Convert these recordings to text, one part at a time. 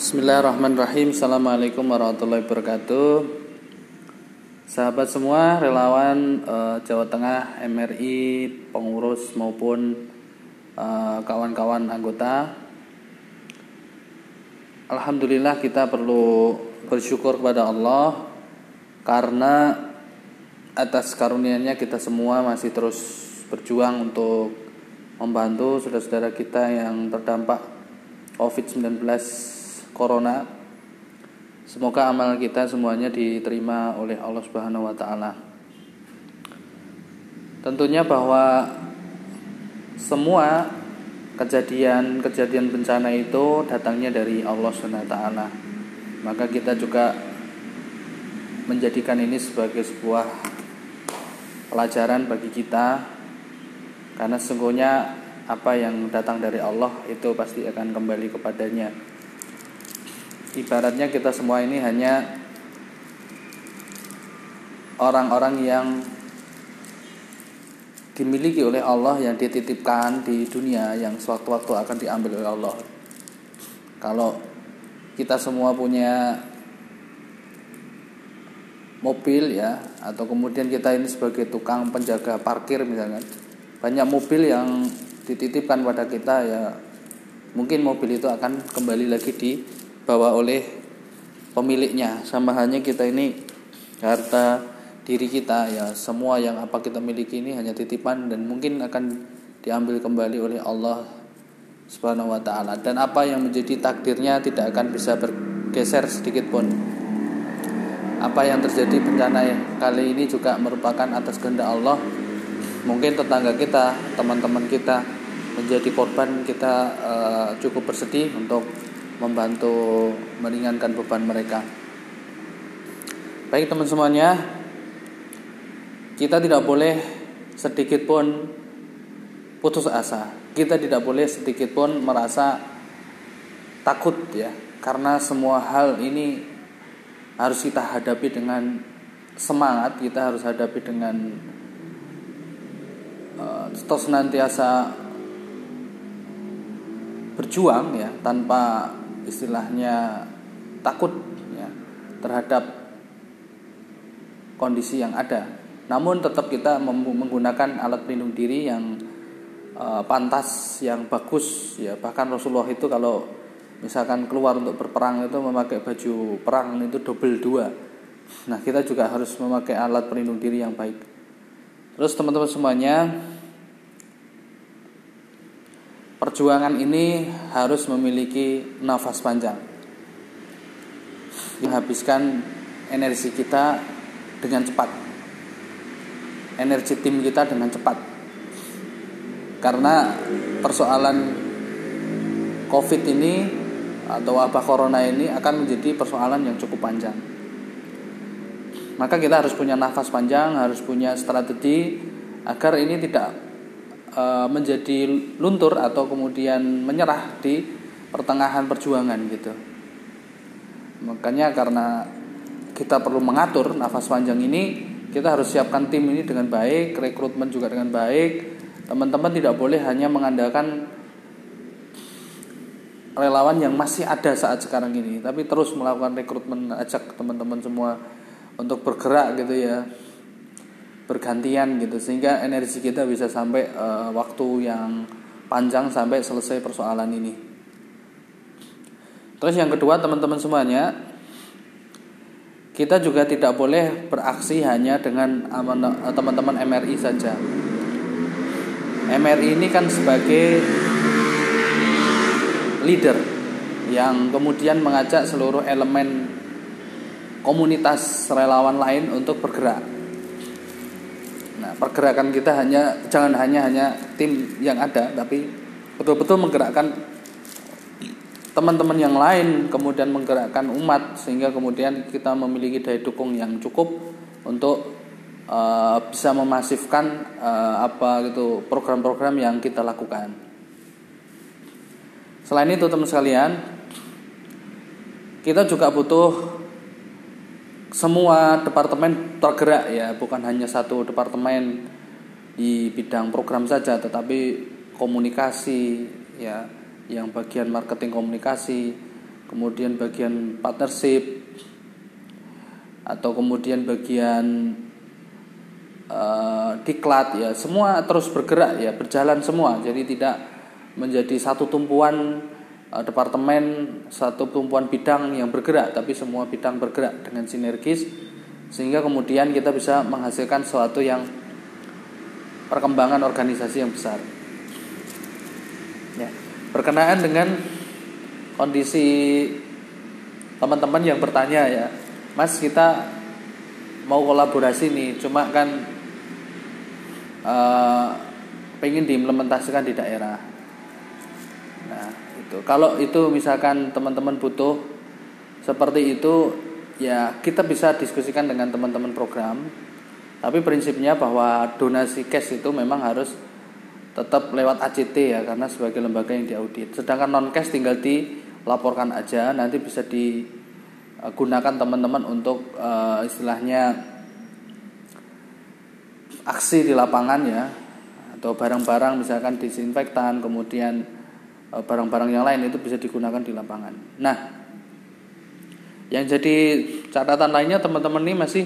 Bismillahirrahmanirrahim. Assalamualaikum warahmatullahi wabarakatuh. Sahabat semua relawan eh, Jawa Tengah MRI pengurus maupun eh, kawan-kawan anggota. Alhamdulillah kita perlu bersyukur kepada Allah karena atas karunia-Nya kita semua masih terus berjuang untuk membantu saudara-saudara kita yang terdampak COVID-19 corona. Semoga amal kita semuanya diterima oleh Allah Subhanahu wa taala. Tentunya bahwa semua kejadian-kejadian bencana itu datangnya dari Allah Subhanahu wa taala. Maka kita juga menjadikan ini sebagai sebuah pelajaran bagi kita karena sesungguhnya apa yang datang dari Allah itu pasti akan kembali kepadanya ibaratnya kita semua ini hanya orang-orang yang dimiliki oleh Allah yang dititipkan di dunia yang suatu-waktu akan diambil oleh Allah. Kalau kita semua punya mobil ya atau kemudian kita ini sebagai tukang penjaga parkir misalnya banyak mobil yang dititipkan pada kita ya mungkin mobil itu akan kembali lagi di dibawa oleh pemiliknya. Sama halnya kita ini harta diri kita ya. Semua yang apa kita miliki ini hanya titipan dan mungkin akan diambil kembali oleh Allah Subhanahu wa taala. Dan apa yang menjadi takdirnya tidak akan bisa bergeser sedikit pun. Apa yang terjadi bencana kali ini juga merupakan atas kehendak Allah. Mungkin tetangga kita teman-teman kita menjadi korban kita uh, cukup bersedih untuk membantu meringankan beban mereka. Baik teman semuanya, kita tidak boleh sedikit pun putus asa. Kita tidak boleh sedikit pun merasa takut ya, karena semua hal ini harus kita hadapi dengan semangat, kita harus hadapi dengan uh, terus nantiasa berjuang ya tanpa istilahnya takut ya, terhadap kondisi yang ada. Namun tetap kita menggunakan alat pelindung diri yang uh, pantas, yang bagus ya. Bahkan Rasulullah itu kalau misalkan keluar untuk berperang itu memakai baju perang itu double dua. Nah, kita juga harus memakai alat pelindung diri yang baik. Terus teman-teman semuanya, perjuangan ini harus memiliki nafas panjang. Menghabiskan energi kita dengan cepat. Energi tim kita dengan cepat. Karena persoalan Covid ini atau wabah corona ini akan menjadi persoalan yang cukup panjang. Maka kita harus punya nafas panjang, harus punya strategi agar ini tidak e, menjadi luntur atau kemudian menyerah di pertengahan perjuangan gitu. Makanya karena kita perlu mengatur nafas panjang ini, kita harus siapkan tim ini dengan baik, rekrutmen juga dengan baik. Teman-teman tidak boleh hanya mengandalkan relawan yang masih ada saat sekarang ini, tapi terus melakukan rekrutmen, ajak teman-teman semua untuk bergerak gitu ya bergantian gitu sehingga energi kita bisa sampai uh, waktu yang panjang sampai selesai persoalan ini. Terus yang kedua teman-teman semuanya kita juga tidak boleh beraksi hanya dengan eh, teman-teman MRI saja. MRI ini kan sebagai leader yang kemudian mengajak seluruh elemen komunitas relawan lain untuk bergerak Nah, pergerakan kita hanya jangan hanya hanya tim yang ada, tapi betul-betul menggerakkan teman-teman yang lain, kemudian menggerakkan umat sehingga kemudian kita memiliki daya dukung yang cukup untuk uh, bisa memasifkan uh, apa gitu program-program yang kita lakukan. Selain itu teman sekalian, kita juga butuh semua departemen tergerak ya, bukan hanya satu departemen di bidang program saja, tetapi komunikasi ya, yang bagian marketing komunikasi, kemudian bagian partnership atau kemudian bagian uh, diklat ya semua terus bergerak ya berjalan semua. Jadi tidak menjadi satu tumpuan uh, departemen satu tumpuan bidang yang bergerak tapi semua bidang bergerak dengan sinergis sehingga kemudian kita bisa menghasilkan sesuatu yang perkembangan organisasi yang besar. Ya. Berkenaan dengan kondisi teman-teman yang bertanya ya Mas kita mau kolaborasi nih cuma kan uh, pengen diimplementasikan di daerah nah itu. Kalau itu misalkan teman-teman butuh seperti itu ya kita bisa diskusikan dengan teman-teman program. Tapi prinsipnya bahwa donasi cash itu memang harus tetap lewat ACT ya karena sebagai lembaga yang diaudit. Sedangkan non cash tinggal dilaporkan aja nanti bisa di Eh, gunakan teman-teman untuk uh, istilahnya aksi di lapangan ya. Atau barang-barang misalkan disinfektan kemudian barang-barang yang lain itu bisa digunakan di lapangan. Nah, yang jadi catatan lainnya teman-teman ini masih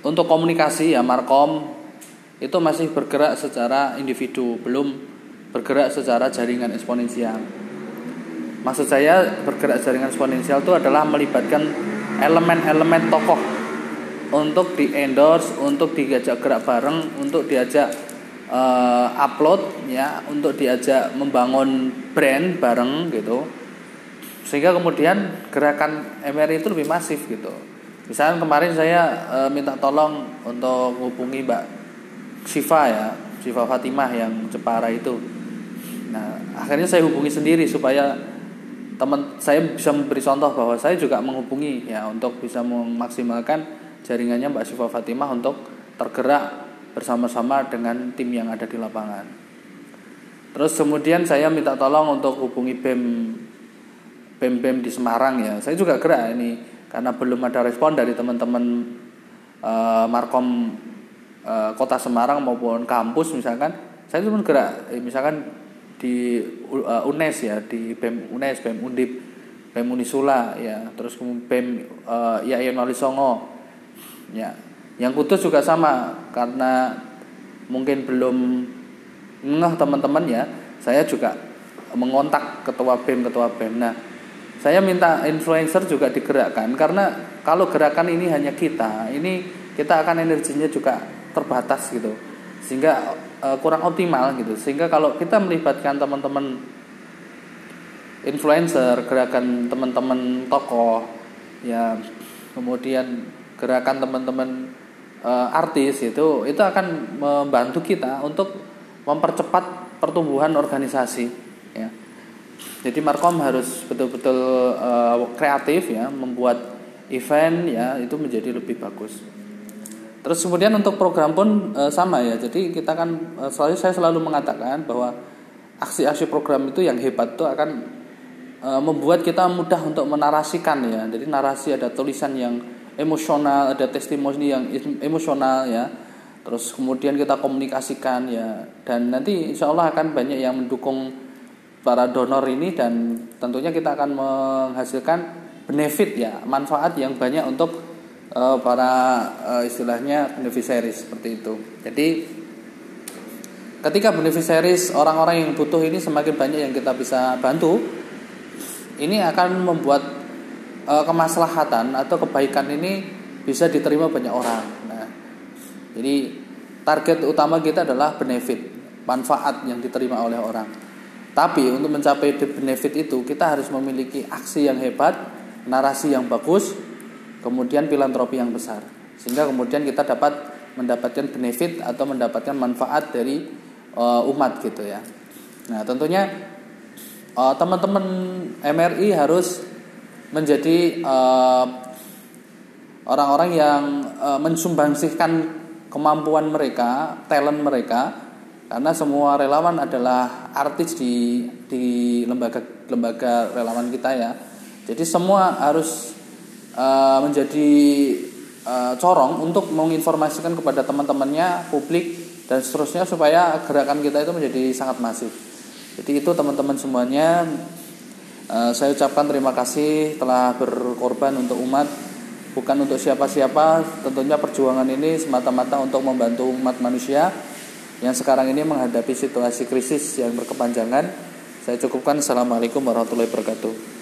untuk komunikasi ya Markom itu masih bergerak secara individu, belum bergerak secara jaringan eksponensial. Maksud saya bergerak jaringan eksponensial itu adalah melibatkan elemen-elemen tokoh untuk di endorse, untuk diajak gerak bareng, untuk diajak uh, upload ya, untuk diajak membangun brand bareng gitu. Sehingga kemudian gerakan MRI itu lebih masif gitu. Misalnya kemarin saya uh, minta tolong untuk hubungi Mbak Siva ya, Siva Fatimah yang Jepara itu. Nah, akhirnya saya hubungi sendiri supaya teman saya bisa memberi contoh bahwa saya juga menghubungi ya untuk bisa memaksimalkan jaringannya Mbak Syifa Fatimah untuk tergerak bersama-sama dengan tim yang ada di lapangan. Terus kemudian saya minta tolong untuk hubungi BEM BEM BEM di Semarang ya. Saya juga gerak ini karena belum ada respon dari teman-teman uh, Markom uh, Kota Semarang maupun kampus misalkan. Saya cuma gerak eh, misalkan di uh, UNES ya di BEM UNES BEM Undip BEM Unisula ya terus kemudian BEM uh, IAIN Wali Songo ya yang kudus juga sama karena mungkin belum ngeh teman-teman ya saya juga mengontak ketua BEM ketua BEM. Nah saya minta influencer juga digerakkan karena kalau gerakan ini hanya kita ini kita akan energinya juga terbatas gitu. Sehingga uh, kurang optimal gitu. Sehingga kalau kita melibatkan teman-teman influencer gerakan teman-teman tokoh ya kemudian gerakan teman-teman uh, artis itu itu akan membantu kita untuk mempercepat pertumbuhan organisasi ya jadi Markom harus betul-betul uh, kreatif ya membuat event ya itu menjadi lebih bagus Terus kemudian untuk program pun e, sama ya. Jadi kita kan e, selalu saya selalu mengatakan bahwa aksi-aksi program itu yang hebat itu akan e, membuat kita mudah untuk menarasikan ya. Jadi narasi ada tulisan yang emosional, ada testimoni yang emosional ya. Terus kemudian kita komunikasikan ya. Dan nanti insya Allah akan banyak yang mendukung para donor ini dan tentunya kita akan menghasilkan benefit ya, manfaat yang banyak untuk uh, para uh, istilahnya beneficiaries seperti itu. Jadi ketika beneficiaries orang-orang yang butuh ini semakin banyak yang kita bisa bantu, ini akan membuat uh, kemaslahatan atau kebaikan ini bisa diterima banyak orang. Nah, jadi target utama kita adalah benefit, manfaat yang diterima oleh orang. Tapi untuk mencapai benefit itu kita harus memiliki aksi yang hebat, narasi yang bagus, kemudian filantropi yang besar sehingga kemudian kita dapat mendapatkan benefit atau mendapatkan manfaat dari uh, umat gitu ya nah tentunya uh, teman-teman MRI harus menjadi uh, orang-orang yang uh, mensumbangsihkan kemampuan mereka talent mereka karena semua relawan adalah artis di di lembaga lembaga relawan kita ya jadi semua harus uh, menjadi uh, corong untuk menginformasikan kepada teman-temannya, publik dan seterusnya supaya gerakan kita itu menjadi sangat masif. Jadi itu teman-teman semuanya uh, saya ucapkan terima kasih telah berkorban untuk umat. Bukan untuk siapa-siapa. Tentunya perjuangan ini semata-mata untuk membantu umat manusia yang sekarang ini menghadapi situasi krisis yang berkepanjangan. Saya cukupkan. Assalamualaikum warahmatullahi wabarakatuh